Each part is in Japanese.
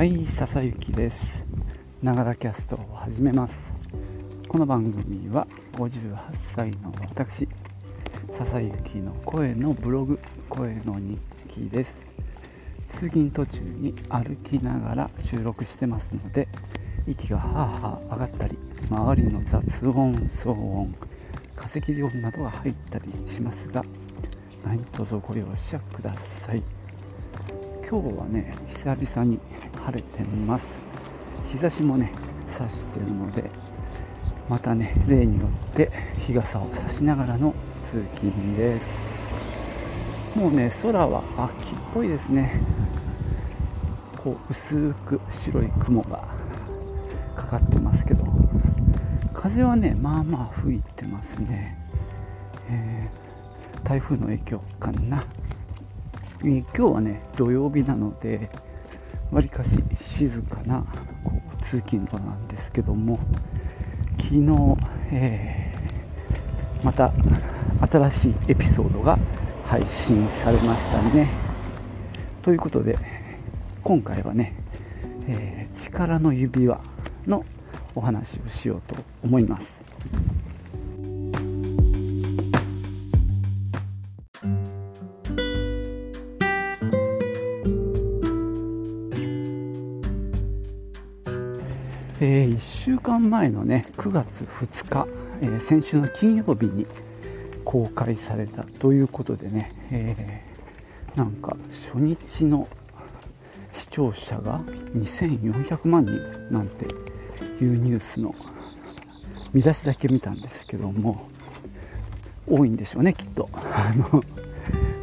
はい笹雪です。ながらキャストを始めます。この番組は58歳の私笹雪の声のブログ声の日記です。通勤途中に歩きながら収録してますので息がはあはあ上がったり周りの雑音騒音化石量などが入ったりしますが何卒ご容赦ください。今日はね久々に晴れてます。日差しもね差してるのでまたね例によって日傘を差しながらの通勤です。もうね空は秋っぽいですね。こう薄く白い雲がかかってますけど風はねまあまあ吹いてますね、えー、台風の影響かな、えー、今日はね土曜日なのでわりかし静かなこう通勤路なんですけども昨日、えー、また新しいエピソードが配信されましたねということで今回はね、えー、力の指輪のお話をしようと思います。間前のね9月2日、えー、先週の金曜日に公開されたということでね、えー、なんか初日の視聴者が2400万人なんていうニュースの見出しだけ見たんですけども多いんでしょうねきっと。あの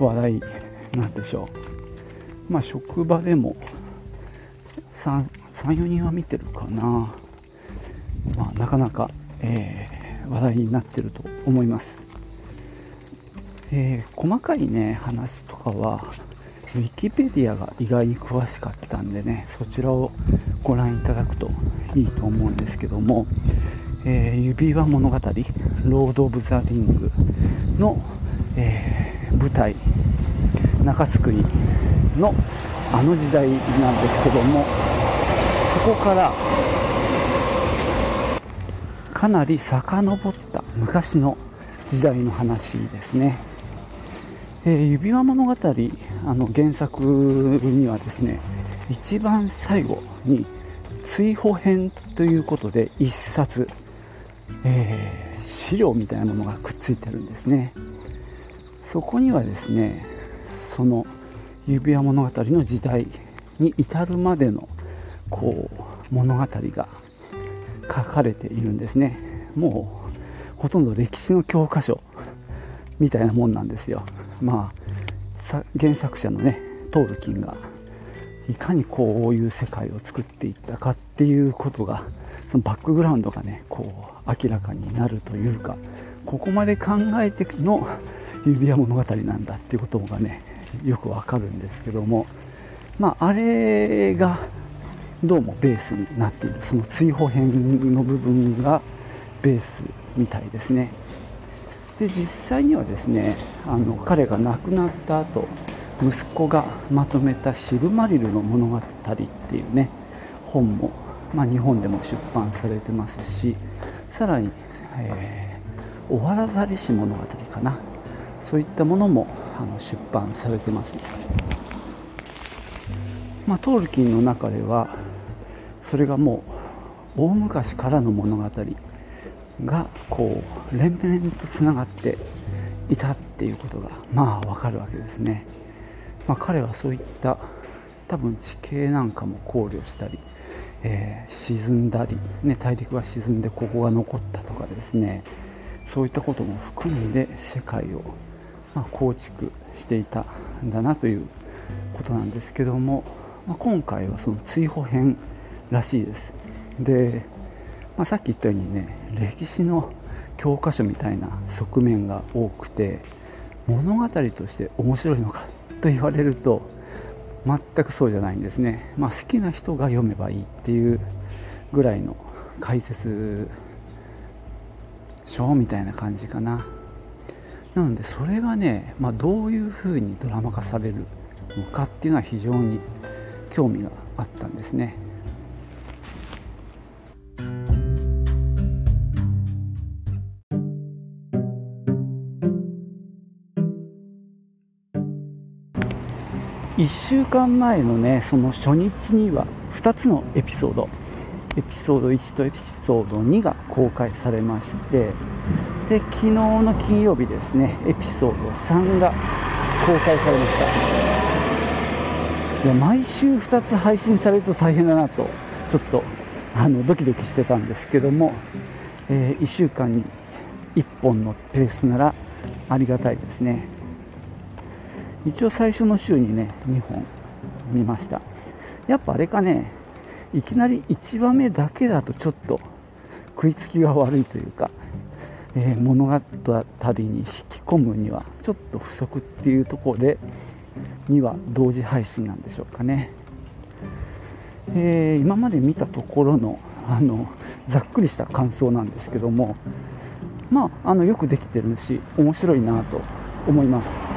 話題なんでしょう。まあ職場でも34人は見てるかな。まあなかなか、えー、話題になってると思います、えー、細かいね話とかはウィキペディアが意外に詳しかったんでねそちらをご覧いただくといいと思うんですけども、えー、指輪物語ロード・オブ・ザ・リングの、えー、舞台中津国のあの時代なんですけどもそこからかなり遡った昔の時代の話ですね。えー、指輪物語あの原作にはですね一番最後に追放編ということで一冊、えー、資料みたいなものがくっついてるんですね。そこにはですねその指輪物語の時代に至るまでのこう物語が書かれているんですね。もうほとんど歴史の教科書みたいなもんなんですよ。まあ原作者のねトールキンがいかにこういう世界を作っていったかっていうことがそのバックグラウンドがねこう明らかになるというかここまで考えての指輪物語なんだっていうことがねよくわかるんですけどもまああれがどうもベースになっているその追放編の部分がベースみたいですね。で実際にはですねあの彼が亡くなった後息子がまとめた「シルマリルの物語」っていうね本も、まあ、日本でも出版されてますしさらに、えー、おわらざりし物語かな。そういったものもあの出版されてますね、まあ、トールキンの中ではそれがもう大昔からの物語がこう連綿とつながっていたっていうことがまあわかるわけですね、まあ、彼はそういった多分地形なんかも考慮したり、えー、沈んだり、ね、大陸が沈んでここが残ったとかですね。そういったことも含んで世界を、まあ、構築していたんだなということなんですけども、まあ、今回はその追放編らしいです。でまあ、さっき言ったようにね歴史の教科書みたいな側面が多くて物語として面白いのかと言われると全くそうじゃないんですね、まあ、好きな人が読めばいいっていうぐらいの解説書みたいな感じかな。なのでそれがね、まあ、どういうふうにドラマ化されるのかっていうのは非常に興味があったんですね。1週間前のねその初日には2つのエピソード。エピソード1とエピソード2が公開されましてで昨日の金曜日ですねエピソード3が公開されました。いや毎週2つ配信されると大変だなとちょっとあのドキドキしてたんですけども、えー、1週間に1本のペースならありがたいですね。一応最初の週にね2本見ました。やっぱあれかねいきなり1話目だけだとちょっと食いつきが悪いというか、えー、物語に引き込むにはちょっと不足っていうところで2話同時配信なんでしょうかね、えー、今まで見たところのあのざっくりした感想なんですけどもまああのよくできてるし面白いなと思います。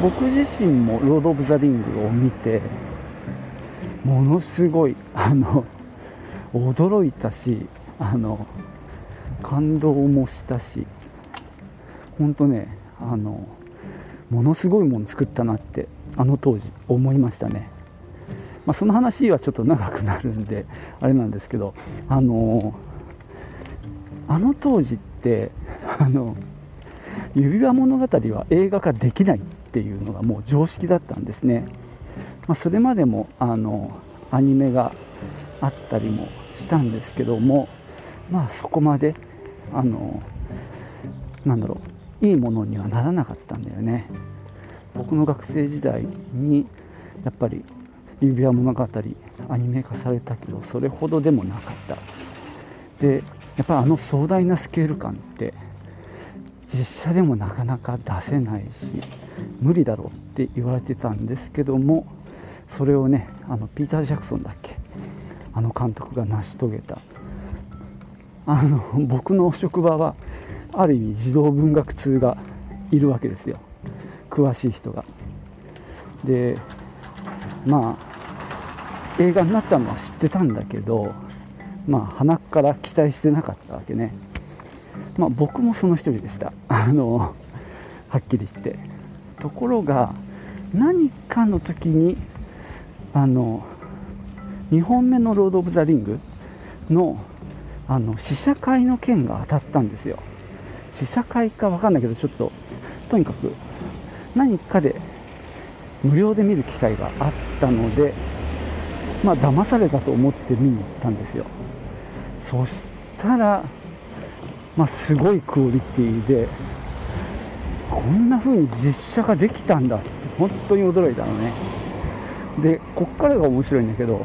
僕自身も「ロード・オブ・ザ・リング」を見てものすごいあの驚いたしあの感動もしたし本当ねあのものすごいもの作ったなってあの当時思いましたね、まあ、その話はちょっと長くなるんであれなんですけどあのあの当時ってあの指輪物語は映画化できない。ていうのがもう常識だったんですね、まあ、それまでもあのアニメがあったりもしたんですけどもまあそこまであのなんだろういいものにはならなかったんだよね。僕の学生時代にやっぱり指輪物語アニメ化されたけどそれほどでもなかった。でやっぱりあの壮大なスケール感って実写でもなかなか出せないし無理だろうって言われてたんですけどもそれをねあのピーター・ジャクソンだっけあの監督が成し遂げた。あの僕の職場はある意味児童文学通がいるわけですよ。詳しい人が。でまあ映画になったのは知ってたんだけどまあ鼻から期待してなかったわけね。まあ、僕もその一人でした。あのはっきり言って。ところが何かの時にあの2本目の「ロード・オブ・ザ・リングの」あの試写会の件が当たったんですよ。試写会か分かんないけどちょっととにかく何かで無料で見る機会があったのでまあ騙されたと思って見に行ったんですよ。そしたらまあ、すごいクオリティでこんな風に実写化できたんだって本当に驚いたのね。でこっからが面白いんだけど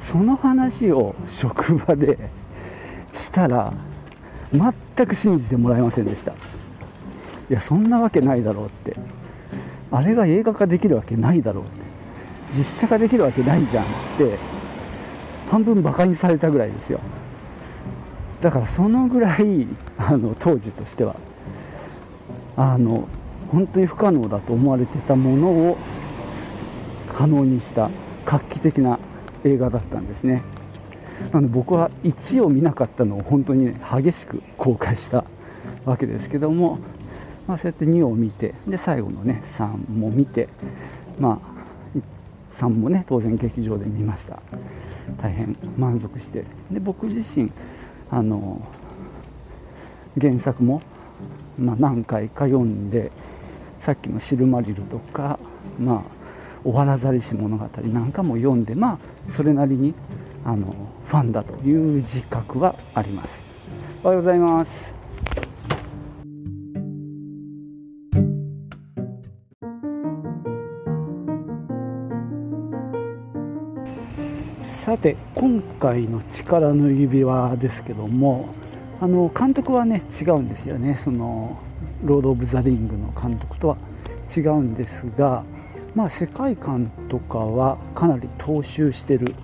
その話を職場でしたら全く信じてもらえませんでした。いやそんなわけないだろうって。あれが映画化できるわけないだろうって。実写化できるわけないじゃんって半分バカにされたぐらいですよ。だからそのぐらいあの当時としてはあの本当に不可能だと思われてたものを可能にした画期的な映画だったんですね。なので僕は1を見なかったのを本当に、ね、激しく後悔したわけですけども、まあ、そうやって2を見てで最後のね3も見てまあ3もね当然劇場で見ました。大変満足して。で僕自身あの原作も、まあ、何回か読んでさっきの「シルマリル」とか「まあ、おわらざりし物語」なんかも読んでまあそれなりにあのファンだという自覚はあります。おはようございます。さて今回の力の指輪ですけどもあの監督はね違うんですよね。そのロード・オブ・ザ・リングの監督とは違うんですがまあ世界観とかはかなり踏襲してる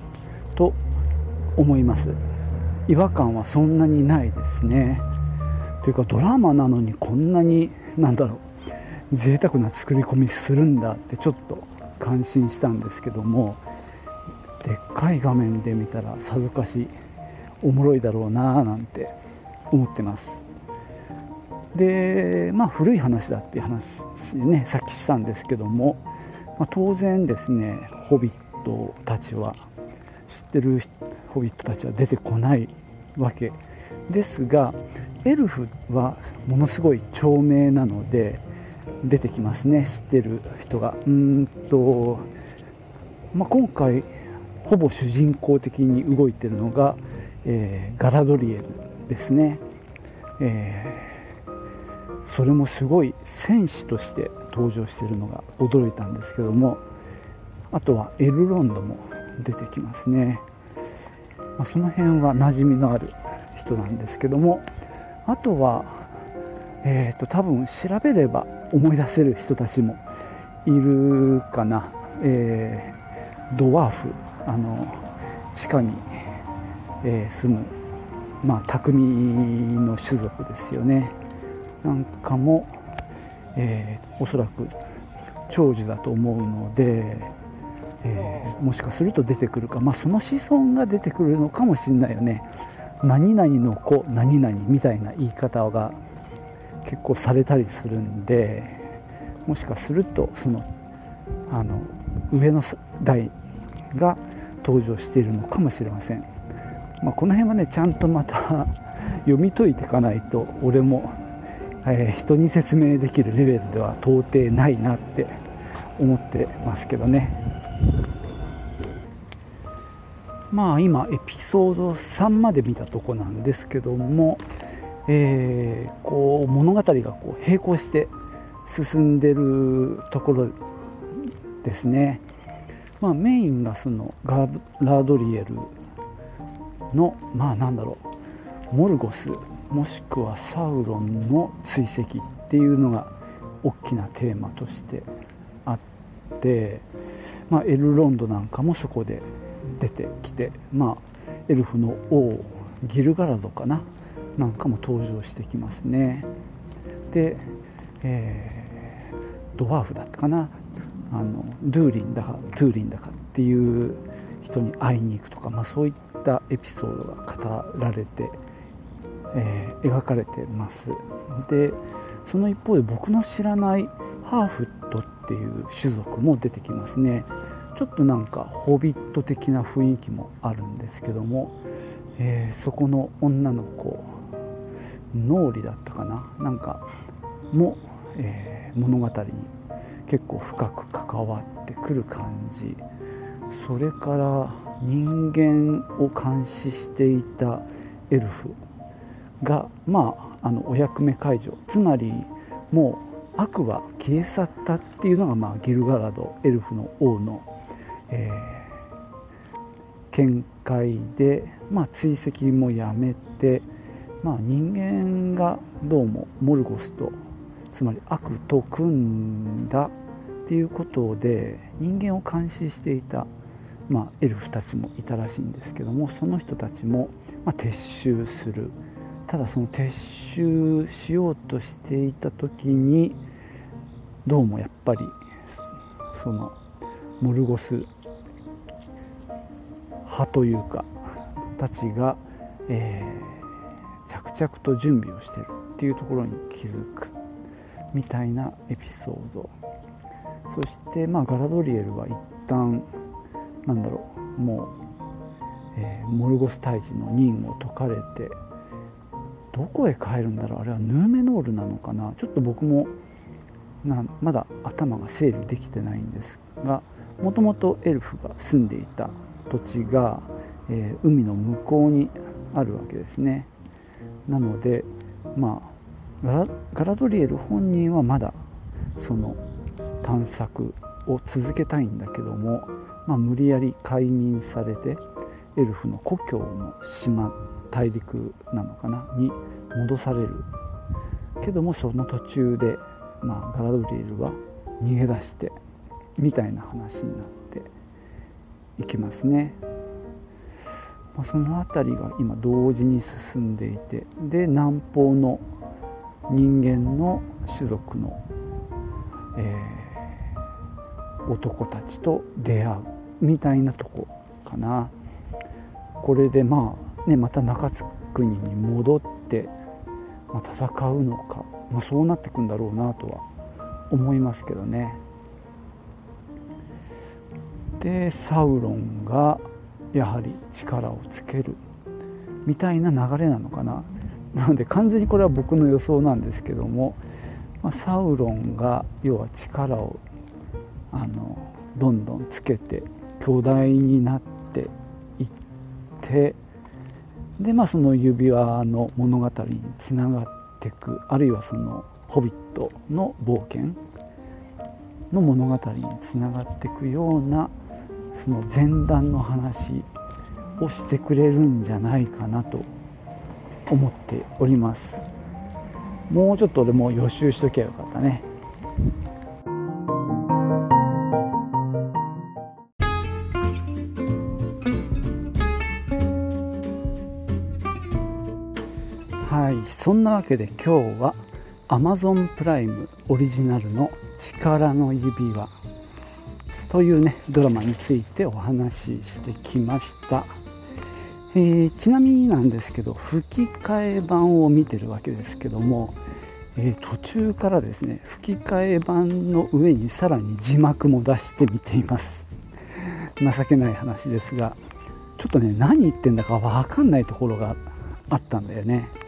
と思います。違和感はそんなにないですね。というかドラマなのにこんなになんだろう贅沢な作り込みするんだってちょっと感心したんですけどもでっかい画面で見たらさぞかしおもろいだろうなーなんて思ってます。でまあ古い話だっていう話ねさっきしたんですけども、まあ、当然ですねホビットたちは知ってるホビットたちは出てこないわけ。ですがエルフはものすごい長命なので出てきますね知ってる人が。うんと、まあ、今回ほぼ主人公的に動いてるのが、えー、ガラドリエルですね、えー、それもすごい戦士として登場してるのが驚いたんですけどもあとはエルロンドも出てきますね、まあ、その辺は馴染みのある人なんですけどもあとは、えーと、多分調べれば思い出せる人たちもいるかな、えー、ドワーフ。あの地下に、えー、住む、まあ、匠の種族ですよね。なんかも、えー、おそらく長寿だと思うので、えー、もしかすると出てくるか、まあ、その子孫が出てくるのかもしれないよね。何々の子何々みたいな言い方が結構されたりするんでもしかするとそのあの上の代が登場しているのかもしれません、まあ、この辺はねちゃんとまた 読み解いていかないと俺も、えー、人に説明できるレベルでは到底ないなって思ってますけどねまあ今エピソード3まで見たとこなんですけども、えー、こう物語がこう並行して進んでるところですね。まあ、メインがそのガーラードリエルのまあなんだろうモルゴスもしくはサウロンの追跡っていうのが大きなテーマとしてあって、まあ、エルロンドなんかもそこで出てきて、まあ、エルフの王ギルガラドかななんかも登場してきますね。で、えー、ドワーフだったかな。あのドゥーリンだかトゥーリンだかっていう人に会いに行くとか、まあ、そういったエピソードが語られて、えー、描かれてます。でその一方で僕の知らないハーフットっていう種族も出てきますね。ちょっとなんかホビット的な雰囲気もあるんですけども、えー、そこの女の子脳裏だったかな？なんかも、えー、物語に結構深く関わってくる感じ。それから人間を監視していたエルフがまああのお役目解除つまりもう悪は消え去ったっていうのが、まあ、ギルガラドエルフの王の、えー、見解で、まあ、追跡もやめて、まあ、人間がどうもモルゴスとつまり悪と組んだっていうことで人間を監視していた、まあ、エルフたちもいたらしいんですけどもその人たちも、まあ、撤収する。ただその撤収しようとしていた時にどうもやっぱりそのモルゴス派というかたちが、えー、着々と準備をしてるっていうところに気づくみたいなエピソードそしてまあガラドリエルは一旦なんだろうもう、えー、モルゴス退治の任を解かれてどこへ帰るんだろうあれはヌーメノールなのかなちょっと僕もなまだ頭が整理できてないんですがもともとエルフが住んでいた土地が、えー、海の向こうにあるわけですね。なのでまあガラドリエル本人はまだその探索を続けたいんだけども、まあ、無理やり解任されてエルフの故郷の島大陸なのかなに戻されるけどもその途中で、まあ、ガラドリエルは逃げ出してみたいな話になっていきますね。まあ、その辺りが今同時に進んでいてで南方の人間の種族の、えー、男たちと出会うみたいなとこかな。これでまあねまた中津国に戻って、まあ、戦うのか、まあ、そうなってくんだろうなとは思いますけどね。でサウロンがやはり力をつけるみたいな流れなのかな。なので完全にこれは僕の予想なんですけども、まあ、サウロンが要は力をあのどんどんつけて巨大になっていってでまあその指輪の物語につながっていくあるいはその「ホビット」の冒険の物語につながっていくようなその前段の話をしてくれるんじゃないかなと思っております。もうちょっと俺も予習しときゃよかったね。そんなわけで今日は Amazon プライムオリジナルの「力の指輪」というねドラマについてお話ししてきました、えー、ちなみになんですけど吹き替え版を見てるわけですけども、えー、途中からですね吹き替え版の上にさらに字幕も出してみています。情けない話ですがちょっとね何言ってんだか分かんないところがあったんだよね。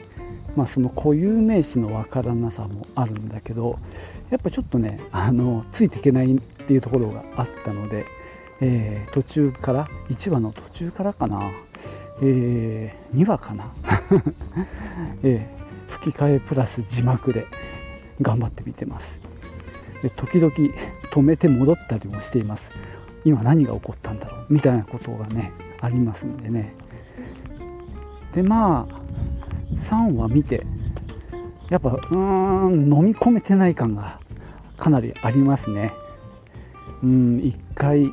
まあ、その固有名詞のわからなさもあるんだけどやっぱちょっとねあのついていけないっていうところがあったので、えー、途中から1話の途中からかな、えー、2話かな、えー、吹き替えプラス字幕で頑張ってみてます。で時々止めて戻ったりもしています。今何が起こったんだろう。みたいなことがねありますんでね。でまあ3話見てやっぱうーん飲み込めてない感がかなりありますね。うん一回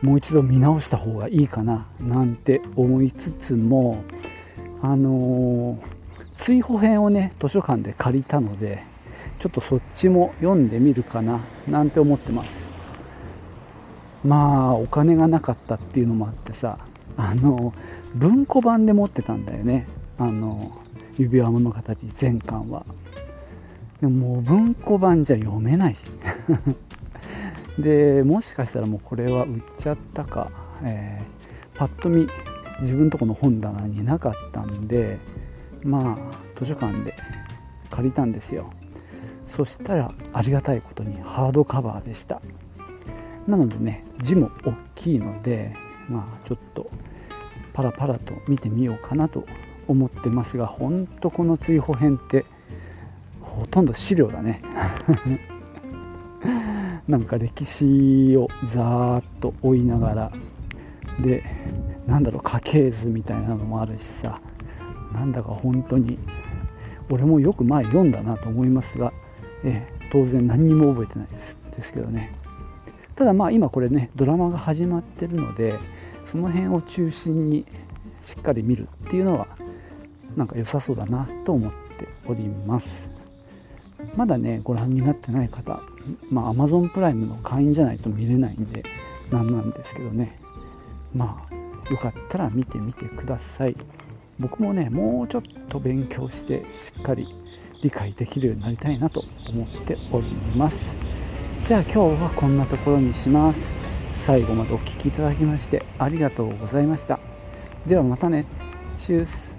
もう一度見直した方がいいかななんて思いつつもあのー、追放編をね図書館で借りたのでちょっとそっちも読んでみるかななんて思ってます。まあお金がなかったっていうのもあってさあの文庫版で持ってたんだよね。あの指輪物語全巻は。でももう文庫版じゃ読めないし。でもしかしたらもうこれは売っちゃったか、えー、パッと見自分とこの本棚になかったんでまあ図書館で借りたんですよ。そしたらありがたいことにハードカバーでした。なのでね字も大きいのでまあちょっとパラパラと見てみようかなと思ってますが本当この追放編ってほとんど資料だね。なんか歴史をざーっと追いながらでなんだろう家系図みたいなのもあるしさなんだか本当に俺もよく前読んだなと思いますが、え当然何にも覚えてないです。ですけどね。ただまあ今これねドラマが始まってるのでその辺を中心にしっかり見るっていうのはなんか良さそうだなと思っております。まだねご覧になってない方まあ Amazon プライムの会員じゃないと見れないんでなんなんですけどね。まあよかったら見てみてください。僕もねもうちょっと勉強してしっかり理解できるようになりたいなと思っております。じゃあ今日はこんなところにします。最後までお聴きいただきましてありがとうございました。ではまたね。チュース。